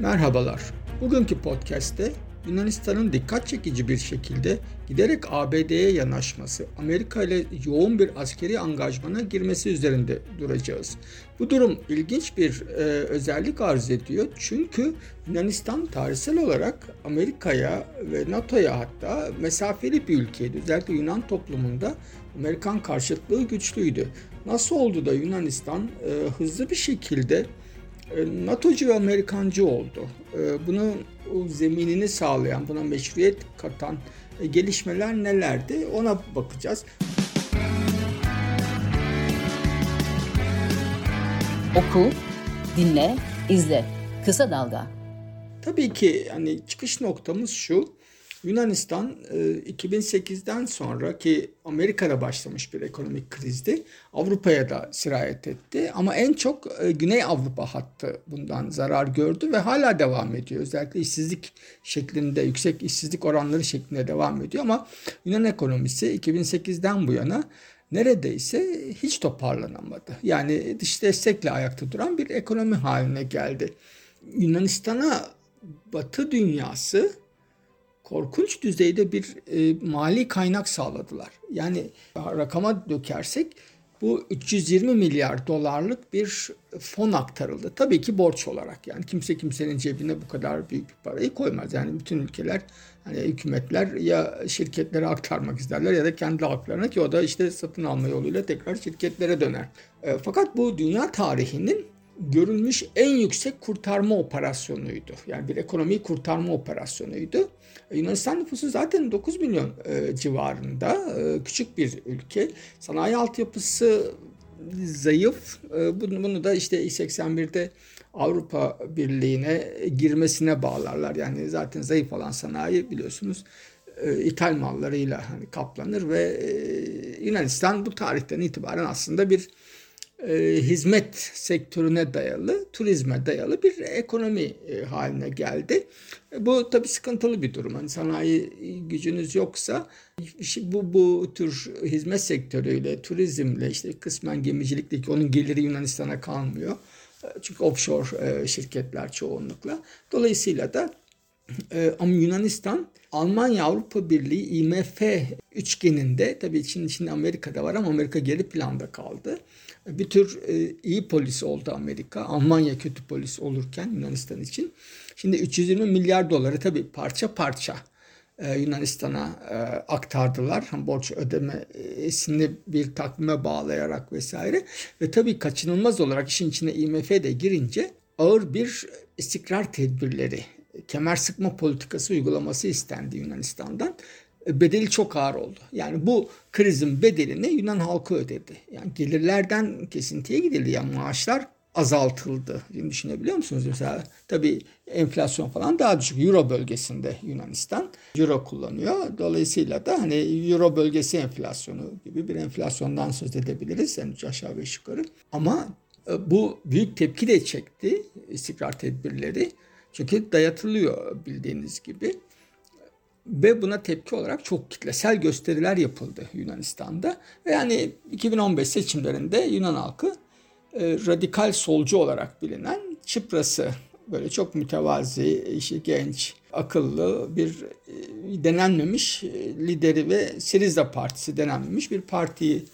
Merhabalar. Bugünkü podcast'te Yunanistan'ın dikkat çekici bir şekilde giderek ABD'ye yanaşması, Amerika ile yoğun bir askeri angajmana girmesi üzerinde duracağız. Bu durum ilginç bir e, özellik arz ediyor. Çünkü Yunanistan tarihsel olarak Amerika'ya ve NATO'ya hatta mesafeli bir ülkeydi. Özellikle Yunan toplumunda Amerikan karşıtlığı güçlüydü. Nasıl oldu da Yunanistan e, hızlı bir şekilde NATO'cu ve Amerikancı oldu. E, bunun zeminini sağlayan, buna meşruiyet katan e, gelişmeler nelerdi ona bakacağız. Oku, dinle, izle. Kısa Dalga. Tabii ki hani çıkış noktamız şu. Yunanistan 2008'den e, sonra ki Amerika'da başlamış bir ekonomik krizdi. Avrupa'ya da sirayet etti. Ama en çok e, Güney Avrupa hattı bundan zarar gördü ve hala devam ediyor. Özellikle işsizlik şeklinde, yüksek işsizlik oranları şeklinde devam ediyor. Ama Yunan ekonomisi 2008'den bu yana neredeyse hiç toparlanamadı. Yani dış destekle ayakta duran bir ekonomi haline geldi. Yunanistan'a Batı dünyası korkunç düzeyde bir e, mali kaynak sağladılar. Yani rakama dökersek bu 320 milyar dolarlık bir fon aktarıldı. Tabii ki borç olarak yani kimse kimsenin cebine bu kadar büyük bir parayı koymaz. Yani bütün ülkeler hani hükümetler ya şirketlere aktarmak isterler ya da kendi halklarına ki o da işte satın alma yoluyla tekrar şirketlere döner. E, fakat bu dünya tarihinin görülmüş en yüksek kurtarma operasyonuydu. Yani bir ekonomiyi kurtarma operasyonuydu. E, Yunanistan nüfusu zaten 9 milyon e, civarında e, küçük bir ülke. Sanayi altyapısı zayıf. E, bunu, bunu da işte 81'de Avrupa Birliği'ne girmesine bağlarlar. Yani zaten zayıf olan sanayi biliyorsunuz e, ithal mallarıyla hani kaplanır ve e, Yunanistan bu tarihten itibaren aslında bir e, hizmet sektörüne dayalı, turizme dayalı bir ekonomi e, haline geldi. E, bu tabii sıkıntılı bir durum. Hani sanayi gücünüz yoksa bu bu tür hizmet sektörüyle, turizmle, işte kısmen gemicilikle onun geliri Yunanistan'a kalmıyor. E, çünkü offshore e, şirketler çoğunlukla. Dolayısıyla da e, ama Yunanistan Almanya Avrupa Birliği IMF üçgeninde tabii için içinde Amerika'da var ama Amerika geri planda kaldı bir tür e, iyi polis oldu Amerika. Almanya kötü polis olurken Yunanistan için. Şimdi 320 milyar doları tabii parça parça e, Yunanistan'a e, aktardılar. Borç ödemesini bir takvime bağlayarak vesaire. Ve tabii kaçınılmaz olarak işin içine IMF de girince ağır bir istikrar tedbirleri, kemer sıkma politikası uygulaması istendi Yunanistan'dan bedeli çok ağır oldu. Yani bu krizin bedelini Yunan halkı ödedi. Yani gelirlerden kesintiye gidildi. Yani maaşlar azaltıldı. Şimdi düşünebiliyor musunuz? Mesela tabii enflasyon falan daha düşük. Euro bölgesinde Yunanistan Euro kullanıyor. Dolayısıyla da hani Euro bölgesi enflasyonu gibi bir enflasyondan söz edebiliriz. Yani üç aşağı beş yukarı. Ama e, bu büyük tepki de çekti istikrar tedbirleri. Çünkü dayatılıyor bildiğiniz gibi. Ve buna tepki olarak çok kitlesel gösteriler yapıldı Yunanistan'da. Ve yani 2015 seçimlerinde Yunan halkı e, radikal solcu olarak bilinen Çıpras'ı böyle çok mütevazi, işte genç, akıllı bir e, denenmemiş e, lideri ve Siriza Partisi denenmemiş bir partiyi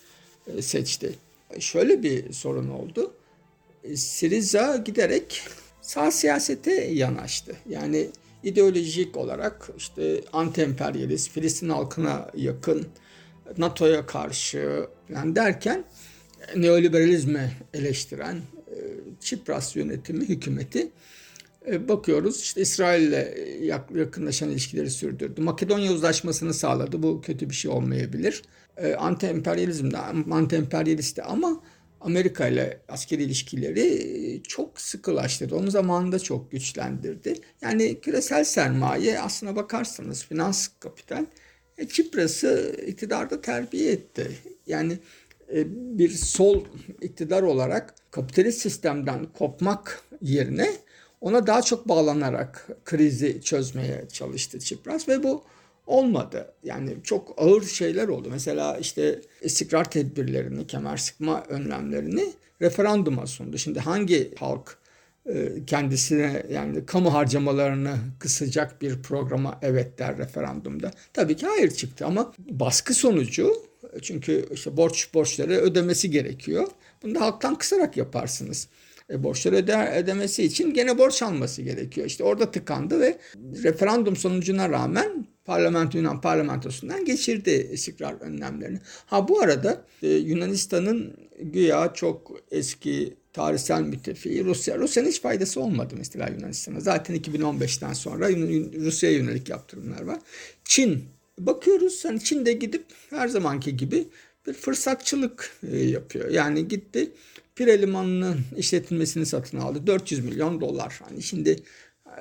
e, seçti. Şöyle bir sorun oldu. E, Siriza giderek sağ siyasete yanaştı. Yani ideolojik olarak işte anti-emperyalist, Filistin halkına yakın, NATO'ya karşı yani derken neoliberalizme eleştiren e, Çipras yönetimi, hükümeti e, bakıyoruz işte İsrail'le yakınlaşan ilişkileri sürdürdü. Makedonya uzlaşmasını sağladı. Bu kötü bir şey olmayabilir. E, anti-emperyalizm de anti-emperyalist de ama Amerika ile askeri ilişkileri çok sıkılaştırdı. Onun zamanında çok güçlendirdi. Yani küresel sermaye aslına bakarsanız finans kapital e, Çipras'ı iktidarda terbiye etti. Yani e, bir sol iktidar olarak kapitalist sistemden kopmak yerine ona daha çok bağlanarak krizi çözmeye çalıştı Çipras ve bu olmadı. Yani çok ağır şeyler oldu. Mesela işte istikrar tedbirlerini, kemer sıkma önlemlerini referanduma sundu. Şimdi hangi halk e, kendisine yani kamu harcamalarını kısacak bir programa evet der referandumda. Tabii ki hayır çıktı ama baskı sonucu çünkü işte borç borçları ödemesi gerekiyor. Bunu da halktan kısarak yaparsınız. E, borçları öder, ödemesi için gene borç alması gerekiyor. İşte orada tıkandı ve referandum sonucuna rağmen parlamento Yunan parlamentosundan geçirdi istikrar önlemlerini. Ha bu arada e, Yunanistan'ın güya çok eski tarihsel müttefiği Rusya. Rusya'nın hiç faydası olmadı mesela Yunanistan'a. Zaten 2015'ten sonra Rusya'ya yönelik yaptırımlar var. Çin bakıyoruz hani Çin de gidip her zamanki gibi bir fırsatçılık e, yapıyor. Yani gitti Pire Limanı'nın işletilmesini satın aldı. 400 milyon dolar. Hani şimdi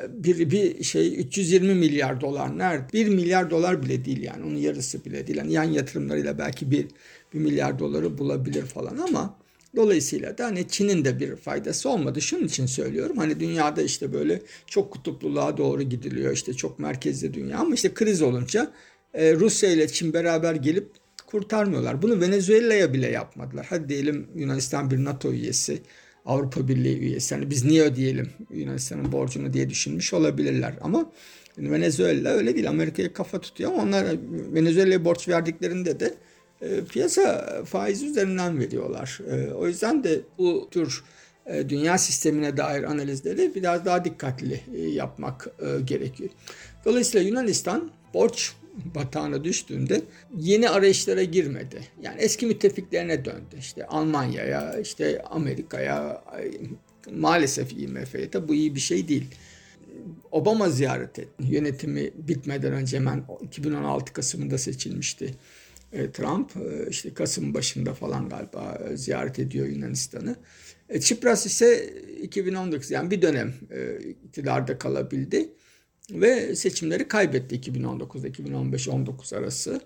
bir, bir şey 320 milyar dolar nerede? 1 milyar dolar bile değil yani. Onun yarısı bile değil. Yani yan yatırımlarıyla belki bir, bir milyar doları bulabilir falan ama Dolayısıyla da hani Çin'in de bir faydası olmadı. Şunun için söylüyorum. Hani dünyada işte böyle çok kutupluluğa doğru gidiliyor. İşte çok merkezli dünya ama işte kriz olunca e, Rusya ile Çin beraber gelip kurtarmıyorlar. Bunu Venezuela'ya bile yapmadılar. Hadi diyelim Yunanistan bir NATO üyesi, Avrupa Birliği üyesi. Yani biz niye ödeyelim Yunanistan'ın borcunu diye düşünmüş olabilirler. Ama Venezuela öyle değil. Amerika'ya kafa tutuyor ama onlar Venezuela'ya borç verdiklerinde de e, piyasa faiz üzerinden veriyorlar. E, o yüzden de bu tür e, dünya sistemine dair analizleri biraz daha dikkatli yapmak gerekiyor. Dolayısıyla Yunanistan borç batağına düştüğünde yeni arayışlara girmedi. Yani eski müttefiklerine döndü. İşte Almanya'ya, işte Amerika'ya, maalesef IMF'ye de bu iyi bir şey değil. Obama ziyaret etti. Yönetimi bitmeden önce hemen 2016 Kasım'ında seçilmişti. E, Trump e, işte Kasım başında falan galiba e, ziyaret ediyor Yunanistan'ı. Çipras ise 2019 yani bir dönem iktidarda kalabildi ve seçimleri kaybetti 2019 2015 19 arası.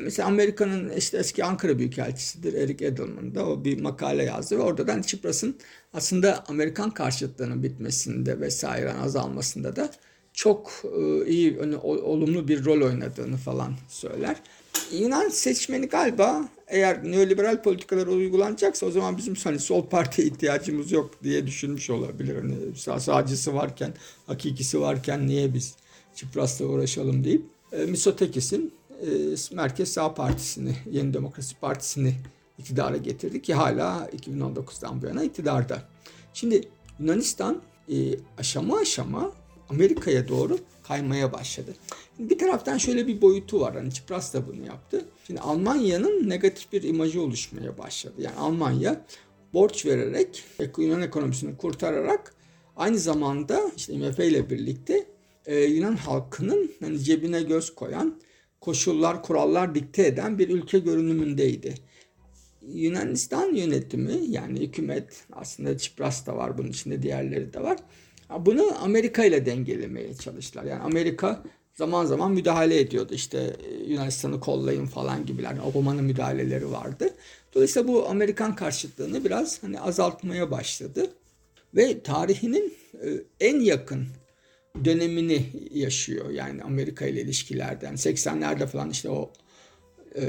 Mesela Amerika'nın işte eski Ankara Büyükelçisidir Eric Edelman da o bir makale yazdı ve oradan Çipras'ın aslında Amerikan karşıtlığının bitmesinde vesaire azalmasında da çok iyi olumlu bir rol oynadığını falan söyler. Yunan seçmeni galiba eğer neoliberal politikalar uygulanacaksa o zaman bizim hani sol partiye ihtiyacımız yok diye düşünmüş olabilir. Hani sağ, sağcısı varken, hakikisi varken niye biz Çipras'la uğraşalım deyip e, Misotekis'in e, Merkez Sağ Partisi'ni, Yeni Demokrasi Partisi'ni iktidara getirdi ki hala 2019'dan bu yana iktidarda. Şimdi Yunanistan e, aşama aşama Amerika'ya doğru kaymaya başladı. Bir taraftan şöyle bir boyutu var. Hani Çipras da bunu yaptı. Şimdi Almanya'nın negatif bir imajı oluşmaya başladı. Yani Almanya borç vererek Yunan ekonomisini kurtararak aynı zamanda işte IMF ile birlikte e, Yunan halkının hani cebine göz koyan koşullar, kurallar dikte eden bir ülke görünümündeydi. Yunanistan yönetimi yani hükümet aslında Çipras da var bunun içinde diğerleri de var. Bunu Amerika ile dengelemeye çalıştılar. Yani Amerika zaman zaman müdahale ediyordu. İşte e, Yunanistan'ı kollayın falan gibiler. Yani Obama'nın müdahaleleri vardı. Dolayısıyla bu Amerikan karşıtlığını biraz hani azaltmaya başladı. Ve tarihinin e, en yakın dönemini yaşıyor. Yani Amerika ile ilişkilerden. 80'lerde falan işte o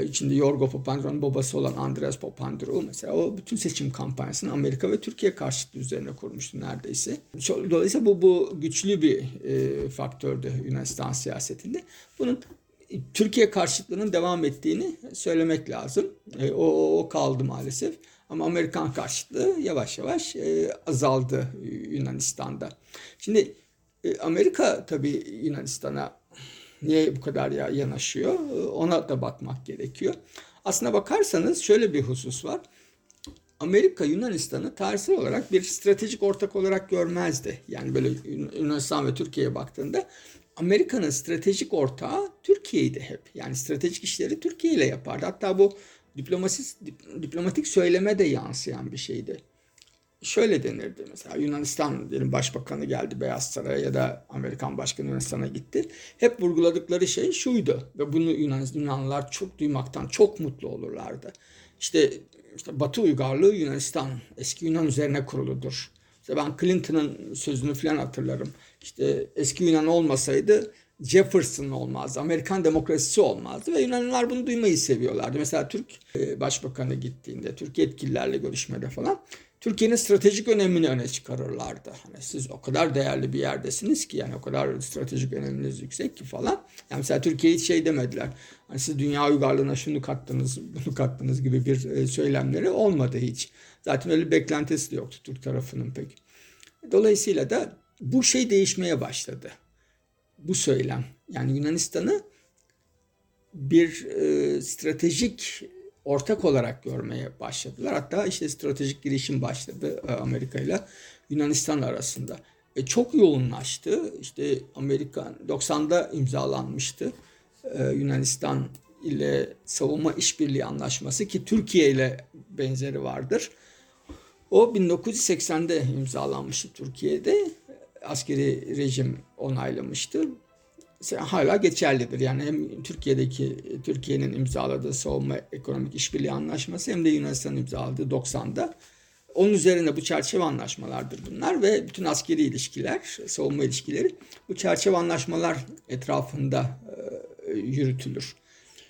içinde Yorgo Papandreou'nun babası olan Andreas Papandreou mesela o bütün seçim kampanyasını Amerika ve Türkiye karşıtı üzerine kurmuştu neredeyse. Dolayısıyla bu bu güçlü bir e, faktördü Yunanistan siyasetinde. Bunun Türkiye karşıtlığının devam ettiğini söylemek lazım. E, o, o kaldı maalesef. Ama Amerikan karşıtlığı yavaş yavaş e, azaldı Yunanistan'da. Şimdi e, Amerika tabii Yunanistan'a niye bu kadar ya yanaşıyor ona da bakmak gerekiyor. Aslına bakarsanız şöyle bir husus var. Amerika Yunanistan'ı tarihsel olarak bir stratejik ortak olarak görmezdi. Yani böyle Yunanistan ve Türkiye'ye baktığında Amerika'nın stratejik ortağı Türkiye'ydi hep. Yani stratejik işleri Türkiye ile yapardı. Hatta bu diplomasi, diplomatik söyleme de yansıyan bir şeydi şöyle denirdi mesela Yunanistan diyelim başbakanı geldi Beyaz Saray'a ya da Amerikan başkanı Yunanistan'a gitti. Hep vurguladıkları şey şuydu ve bunu Yunan, Yunanlılar çok duymaktan çok mutlu olurlardı. İşte, işte Batı uygarlığı Yunanistan eski Yunan üzerine kuruludur. İşte ben Clinton'ın sözünü falan hatırlarım. İşte eski Yunan olmasaydı Jefferson olmazdı. Amerikan demokrasisi olmazdı ve Yunanlılar bunu duymayı seviyorlardı. Mesela Türk e, başbakanı gittiğinde, Türk yetkililerle görüşmede falan Türkiye'nin stratejik önemini öne çıkarırlardı. Hani siz o kadar değerli bir yerdesiniz ki yani o kadar stratejik öneminiz yüksek ki falan. Yani mesela Türkiye şey demediler. Hani siz dünya uygarlığına şunu kattınız, bunu kattınız gibi bir e, söylemleri olmadı hiç. Zaten öyle bir beklentisi de yoktu Türk tarafının pek. Dolayısıyla da bu şey değişmeye başladı. Bu söylem. Yani Yunanistan'ı bir e, stratejik ortak olarak görmeye başladılar. Hatta işte stratejik girişim başladı e, Amerika ile Yunanistan arasında. E, çok yoğunlaştı. İşte Amerika 90'da imzalanmıştı. E, Yunanistan ile savunma işbirliği anlaşması ki Türkiye ile benzeri vardır. O 1980'de imzalanmıştı Türkiye'de. Askeri rejim onaylamıştı hala geçerlidir. Yani hem Türkiye'deki Türkiye'nin imzaladığı savunma ekonomik işbirliği anlaşması hem de Yunanistan'ın imzaladığı 90'da onun üzerine bu çerçeve anlaşmalardır bunlar ve bütün askeri ilişkiler, savunma ilişkileri bu çerçeve anlaşmalar etrafında e, yürütülür.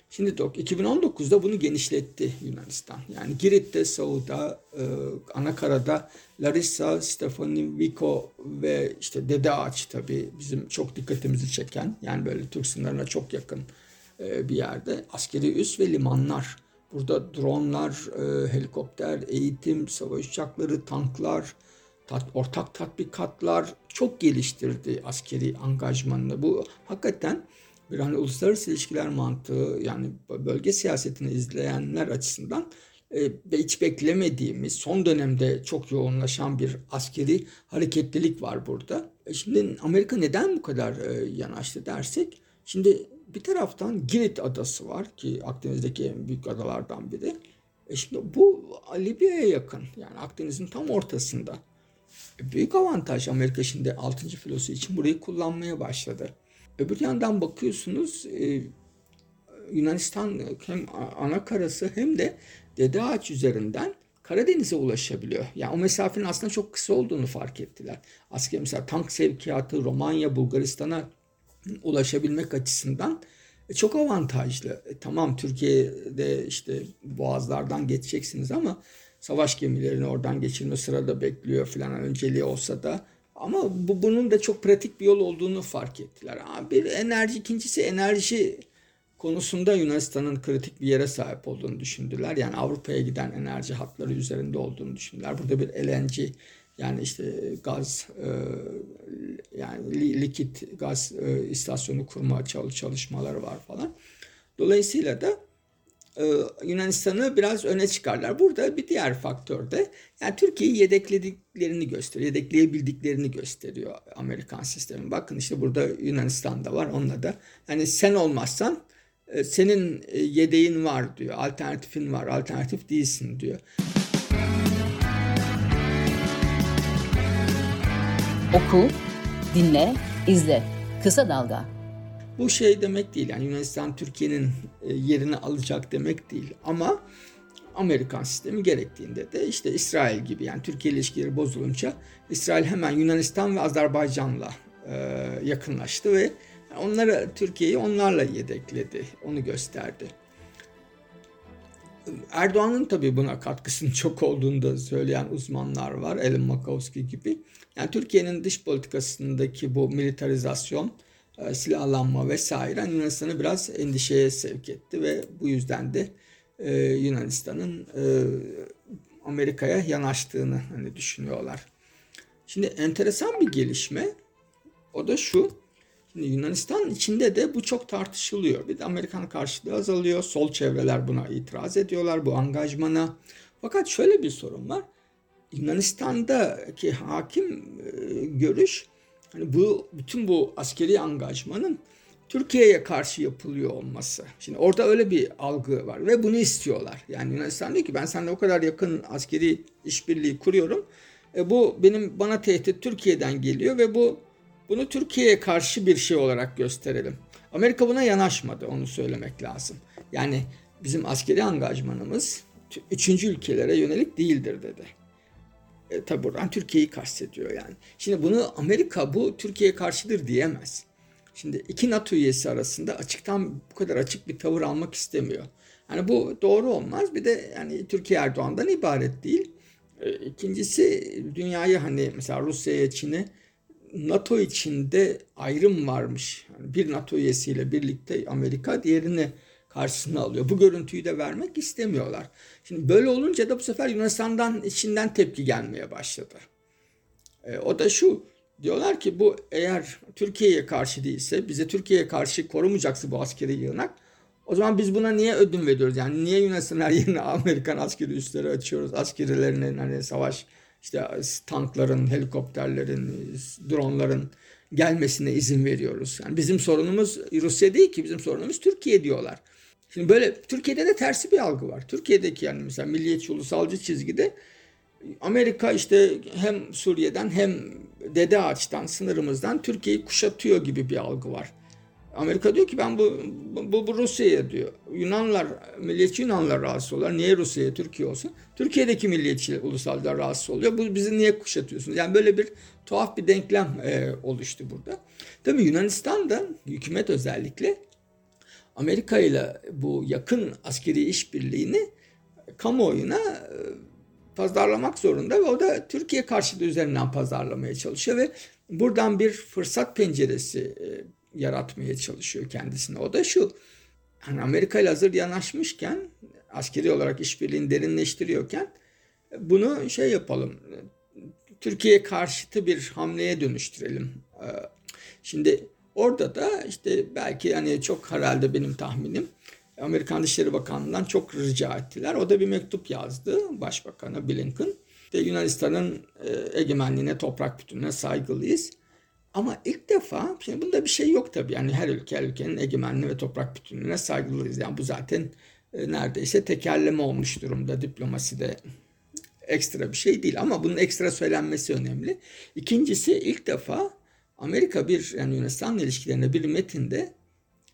Şimdi 2019'da bunu genişletti Yunanistan. Yani Girit'te, Sauda, e, Anakara'da Larissa, Stefanoviko ve işte Dede Ağaç tabii bizim çok dikkatimizi çeken yani böyle Türk sınırına çok yakın e, bir yerde askeri üs ve limanlar. Burada dronlar, e, helikopter, eğitim, savaş uçakları, tanklar, tat, ortak tatbikatlar çok geliştirdi askeri angajmanını. Bu hakikaten bir hani uluslararası ilişkiler mantığı yani bölge siyasetini izleyenler açısından ve hiç beklemediğimiz son dönemde çok yoğunlaşan bir askeri hareketlilik var burada. E şimdi Amerika neden bu kadar e, yanaştı dersek şimdi bir taraftan Girit adası var ki Akdeniz'deki en büyük adalardan biri. E şimdi bu Libya'ya yakın yani Akdeniz'in tam ortasında. E büyük avantaj Amerika şimdi 6. filosu için burayı kullanmaya başladı. Öbür yandan bakıyorsunuz e, Yunanistan hem ana karası hem de Dede Ağaç üzerinden Karadeniz'e ulaşabiliyor. Yani o mesafenin aslında çok kısa olduğunu fark ettiler. Asker mesela tank sevkiyatı Romanya, Bulgaristan'a ulaşabilmek açısından e, çok avantajlı. E, tamam Türkiye'de işte boğazlardan geçeceksiniz ama savaş gemilerini oradan geçirme sırada bekliyor falan önceliği olsa da ama bu bunun da çok pratik bir yol olduğunu fark ettiler. Bir enerji, ikincisi enerji konusunda Yunanistan'ın kritik bir yere sahip olduğunu düşündüler. Yani Avrupa'ya giden enerji hatları üzerinde olduğunu düşündüler. Burada bir LNG yani işte gaz e, yani likit gaz e, istasyonu kurma çalışmaları var falan. Dolayısıyla da e, Yunanistan'ı biraz öne çıkarlar. Burada bir diğer faktör de yani Türkiye'yi yedeklediklerini gösteriyor. Yedekleyebildiklerini gösteriyor Amerikan sistemi. Bakın işte burada Yunanistan'da var. Onunla da yani sen olmazsan e, senin e, yedeğin var diyor. Alternatifin var. Alternatif değilsin diyor. Oku, dinle, izle. Kısa Dalga. Bu şey demek değil yani Yunanistan Türkiye'nin e, yerini alacak demek değil ama Amerikan sistemi gerektiğinde de işte İsrail gibi yani Türkiye ilişkileri bozulunca İsrail hemen Yunanistan ve Azerbaycan'la e, yakınlaştı ve onları Türkiye'yi onlarla yedekledi, onu gösterdi. Erdoğan'ın tabii buna katkısının çok olduğunu da söyleyen uzmanlar var. Elin Makowski gibi. Yani Türkiye'nin dış politikasındaki bu militarizasyon silahlanma vesaire Yunanistan'ı biraz endişeye sevk etti ve bu yüzden de e, Yunanistan'ın e, Amerika'ya yanaştığını hani düşünüyorlar. Şimdi enteresan bir gelişme o da şu. Şimdi Yunanistan içinde de bu çok tartışılıyor. Bir de Amerikan karşılığı azalıyor. Sol çevreler buna itiraz ediyorlar bu angajmana. Fakat şöyle bir sorun var. Yunanistan'daki hakim e, görüş hani bu bütün bu askeri angajmanın Türkiye'ye karşı yapılıyor olması. Şimdi orada öyle bir algı var ve bunu istiyorlar. Yani Yunanistan diyor ki ben seninle o kadar yakın askeri işbirliği kuruyorum. E bu benim bana tehdit Türkiye'den geliyor ve bu bunu Türkiye'ye karşı bir şey olarak gösterelim. Amerika buna yanaşmadı onu söylemek lazım. Yani bizim askeri angajmanımız üçüncü ülkelere yönelik değildir dedi. E, tabi buradan Türkiye'yi kastediyor yani. Şimdi bunu Amerika bu Türkiye'ye karşıdır diyemez. Şimdi iki NATO üyesi arasında açıktan bu kadar açık bir tavır almak istemiyor. Yani bu doğru olmaz. Bir de yani Türkiye Erdoğan'dan ibaret değil. E, ikincisi dünyayı hani mesela Rusya'ya, Çin'e NATO içinde ayrım varmış. Yani bir NATO üyesiyle birlikte Amerika diğerini karşısına alıyor. Bu görüntüyü de vermek istemiyorlar. Şimdi böyle olunca da bu sefer Yunanistan'dan içinden tepki gelmeye başladı. E, o da şu diyorlar ki bu eğer Türkiye'ye karşı değilse bize Türkiye'ye karşı korumayacaksa bu askeri yığınak o zaman biz buna niye ödün veriyoruz? Yani niye Yunanistan her yerine Amerikan askeri üsleri açıyoruz? Askerilerinin hani savaş işte tankların, helikopterlerin, dronların gelmesine izin veriyoruz. Yani bizim sorunumuz Rusya değil ki bizim sorunumuz Türkiye diyorlar. Şimdi böyle Türkiye'de de tersi bir algı var. Türkiye'deki yani mesela milliyetçi ulusalcı çizgide Amerika işte hem Suriye'den hem Dede Ağaç'tan sınırımızdan Türkiye'yi kuşatıyor gibi bir algı var. Amerika diyor ki ben bu, bu, bu Rusya'ya diyor. Yunanlar, milliyetçi Yunanlar rahatsız oluyorlar. Niye Rusya'ya, Türkiye olsun? Türkiye'deki milliyetçi ulusallar rahatsız oluyor. Bu bizi niye kuşatıyorsunuz? Yani böyle bir tuhaf bir denklem e, oluştu burada. Tabii Yunanistan'da hükümet özellikle Amerika ile bu yakın askeri işbirliğini kamuoyuna e, pazarlamak zorunda ve o da Türkiye karşıtı üzerinden pazarlamaya çalışıyor ve buradan bir fırsat penceresi e, yaratmaya çalışıyor kendisine. O da şu. Hani Amerika ile hazır yanaşmışken askeri olarak işbirliğini derinleştiriyorken bunu şey yapalım. Türkiye karşıtı bir hamleye dönüştürelim. E, şimdi Orada da işte belki hani çok herhalde benim tahminim Amerikan Dışişleri Bakanlığı'ndan çok rica ettiler. O da bir mektup yazdı Başbakan'a Blinken. İşte Yunanistan'ın e, egemenliğine, toprak bütünlüğüne saygılıyız. Ama ilk defa, şimdi bunda bir şey yok tabii. Yani her ülke, her ülkenin egemenliğine ve toprak bütünlüğüne saygılıyız. Yani bu zaten e, neredeyse tekerleme olmuş durumda diplomaside. Ekstra bir şey değil ama bunun ekstra söylenmesi önemli. İkincisi ilk defa Amerika bir yani Yunanistan ilişkilerinde bir metinde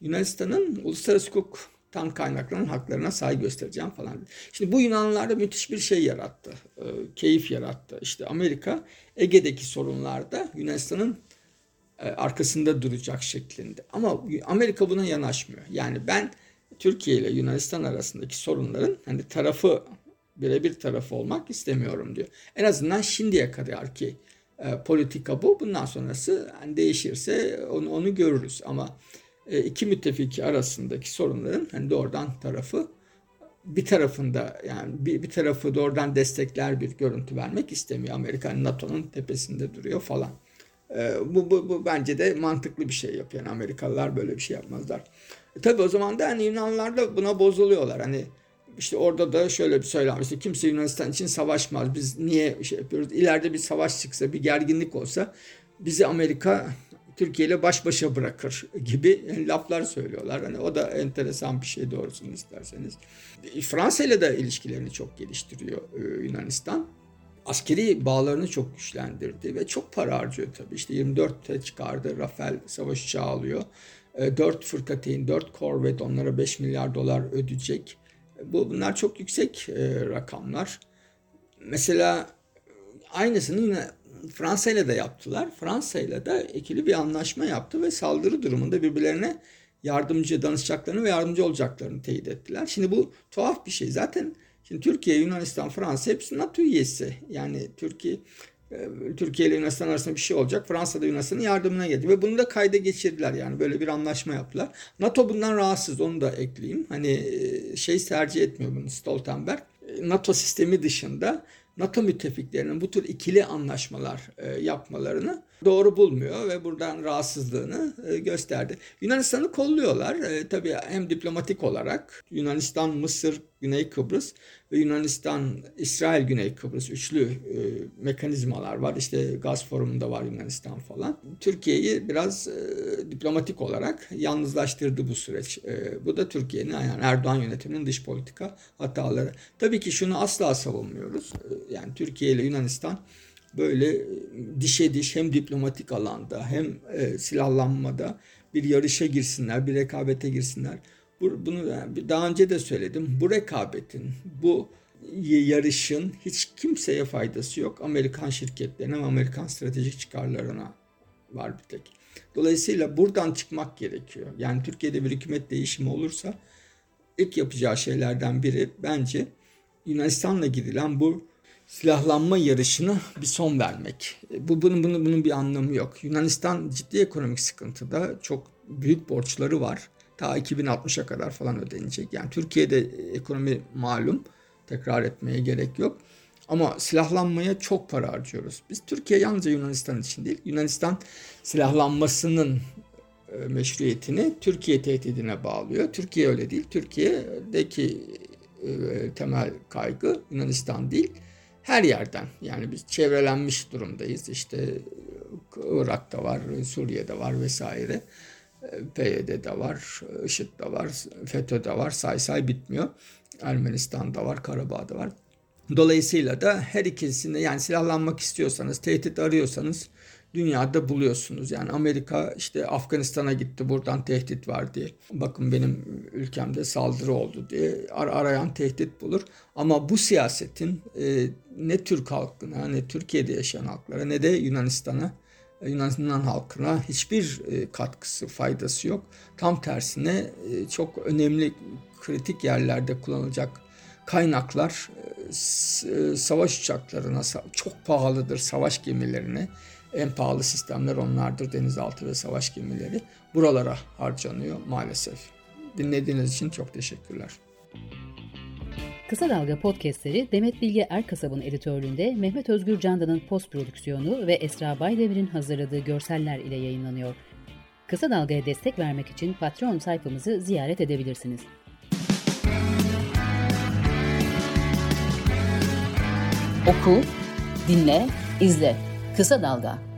Yunanistan'ın uluslararası hukuktan kaynaklanan haklarına saygı göstereceğim falan. Şimdi bu Yunanlılarda müthiş bir şey yarattı. E, keyif yarattı. İşte Amerika Ege'deki sorunlarda Yunanistan'ın e, arkasında duracak şeklinde. Ama Amerika buna yanaşmıyor. Yani ben Türkiye ile Yunanistan arasındaki sorunların hani tarafı birebir tarafı olmak istemiyorum diyor. En azından şimdiye kadar ki e, politika bu. Bundan sonrası yani değişirse onu, onu görürüz. Ama e, iki müttefiki arasındaki sorunların hani doğrudan tarafı bir tarafında yani bir, bir tarafı doğrudan destekler bir görüntü vermek istemiyor. Amerika hani NATO'nun tepesinde duruyor falan. E, bu, bu, bu bence de mantıklı bir şey yapıyor. Yani Amerikalılar böyle bir şey yapmazlar. E, tabii o zaman da hani Yunanlar da buna bozuluyorlar. Hani işte orada da şöyle bir söylem işte kimse Yunanistan için savaşmaz. Biz niye şey yapıyoruz? İleride bir savaş çıksa, bir gerginlik olsa bizi Amerika Türkiye ile baş başa bırakır gibi laflar söylüyorlar. Hani o da enteresan bir şey doğrusunu isterseniz. Fransa ile de ilişkilerini çok geliştiriyor e, Yunanistan. Askeri bağlarını çok güçlendirdi ve çok para harcıyor tabii. İşte 24'te çıkardı, Rafael savaş uçağı alıyor. 4 e, fırkateyn, 4 korvet onlara 5 milyar dolar ödeyecek. Bu bunlar çok yüksek e, rakamlar. Mesela aynısını yine Fransa ile de yaptılar. Fransa ile de ikili bir anlaşma yaptı ve saldırı durumunda birbirlerine yardımcı danışacaklarını ve yardımcı olacaklarını teyit ettiler. Şimdi bu tuhaf bir şey. Zaten şimdi Türkiye, Yunanistan, Fransa hepsi NATO üyesi. Yani Türkiye Türkiye ile Yunanistan arasında bir şey olacak. Fransa da Yunanistan'ın yardımına geldi ve bunu da kayda geçirdiler yani böyle bir anlaşma yaptılar. NATO bundan rahatsız onu da ekleyeyim. Hani e, şey tercih etmiyor bunu Stoltenberg. E, NATO sistemi dışında NATO müttefiklerinin bu tür ikili anlaşmalar e, yapmalarını doğru bulmuyor ve buradan rahatsızlığını e, gösterdi. Yunanistan'ı kolluyorlar. E, tabii hem diplomatik olarak Yunanistan, Mısır, Güney Kıbrıs ve Yunanistan, İsrail, Güney Kıbrıs üçlü e, mekanizmalar var. İşte gaz forumunda var Yunanistan falan. Türkiye'yi biraz diplomatik olarak yalnızlaştırdı bu süreç. Bu da Türkiye'nin yani Erdoğan yönetiminin dış politika hataları. Tabii ki şunu asla savunmuyoruz. Yani Türkiye ile Yunanistan böyle dişe diş hem diplomatik alanda hem e, silahlanmada bir yarışa girsinler, bir rekabete girsinler. Bu, bunu daha önce de söyledim. Bu rekabetin, bu yarışın hiç kimseye faydası yok. Amerikan şirketlerine ve Amerikan stratejik çıkarlarına var bir tek. Dolayısıyla buradan çıkmak gerekiyor. Yani Türkiye'de bir hükümet değişimi olursa ilk yapacağı şeylerden biri bence Yunanistan'la gidilen bu silahlanma yarışına bir son vermek. E, bu bunun bunun bunun bir anlamı yok. Yunanistan ciddi ekonomik sıkıntıda. Çok büyük borçları var. Ta 2060'a kadar falan ödenecek. Yani Türkiye'de ekonomi malum. Tekrar etmeye gerek yok. Ama silahlanmaya çok para harcıyoruz. Biz Türkiye yalnızca Yunanistan için değil, Yunanistan silahlanmasının e, meşruiyetini Türkiye tehdidine bağlıyor. Türkiye öyle değil. Türkiye'deki e, temel kaygı Yunanistan değil. Her yerden yani biz çevrelenmiş durumdayız. İşte Irak'ta var, Suriye'de var vesaire. PYD'de var, IŞİD'de var, FETÖ'de var, say say bitmiyor. Ermenistan'da var, Karabağ'da var. Dolayısıyla da her ikisinde yani silahlanmak istiyorsanız, tehdit arıyorsanız dünyada buluyorsunuz. Yani Amerika işte Afganistan'a gitti buradan tehdit var diye. Bakın benim ülkemde saldırı oldu diye ar arayan tehdit bulur. Ama bu siyasetin e, ne Türk halkına ne Türkiye'de yaşayan halklara ne de Yunanistan'a e, Yunanistan halkına hiçbir e, katkısı, faydası yok. Tam tersine e, çok önemli kritik yerlerde kullanılacak kaynaklar savaş uçaklarına çok pahalıdır savaş gemilerine. En pahalı sistemler onlardır denizaltı ve savaş gemileri. Buralara harcanıyor maalesef. Dinlediğiniz için çok teşekkürler. Kısa Dalga podcastleri Demet Bilge Erkasab'ın editörlüğünde Mehmet Özgür Candan'ın post prodüksiyonu ve Esra Baydemir'in hazırladığı görseller ile yayınlanıyor. Kısa Dalga'ya destek vermek için Patreon sayfamızı ziyaret edebilirsiniz. Oku, dinle, izle. Kısa Dalga.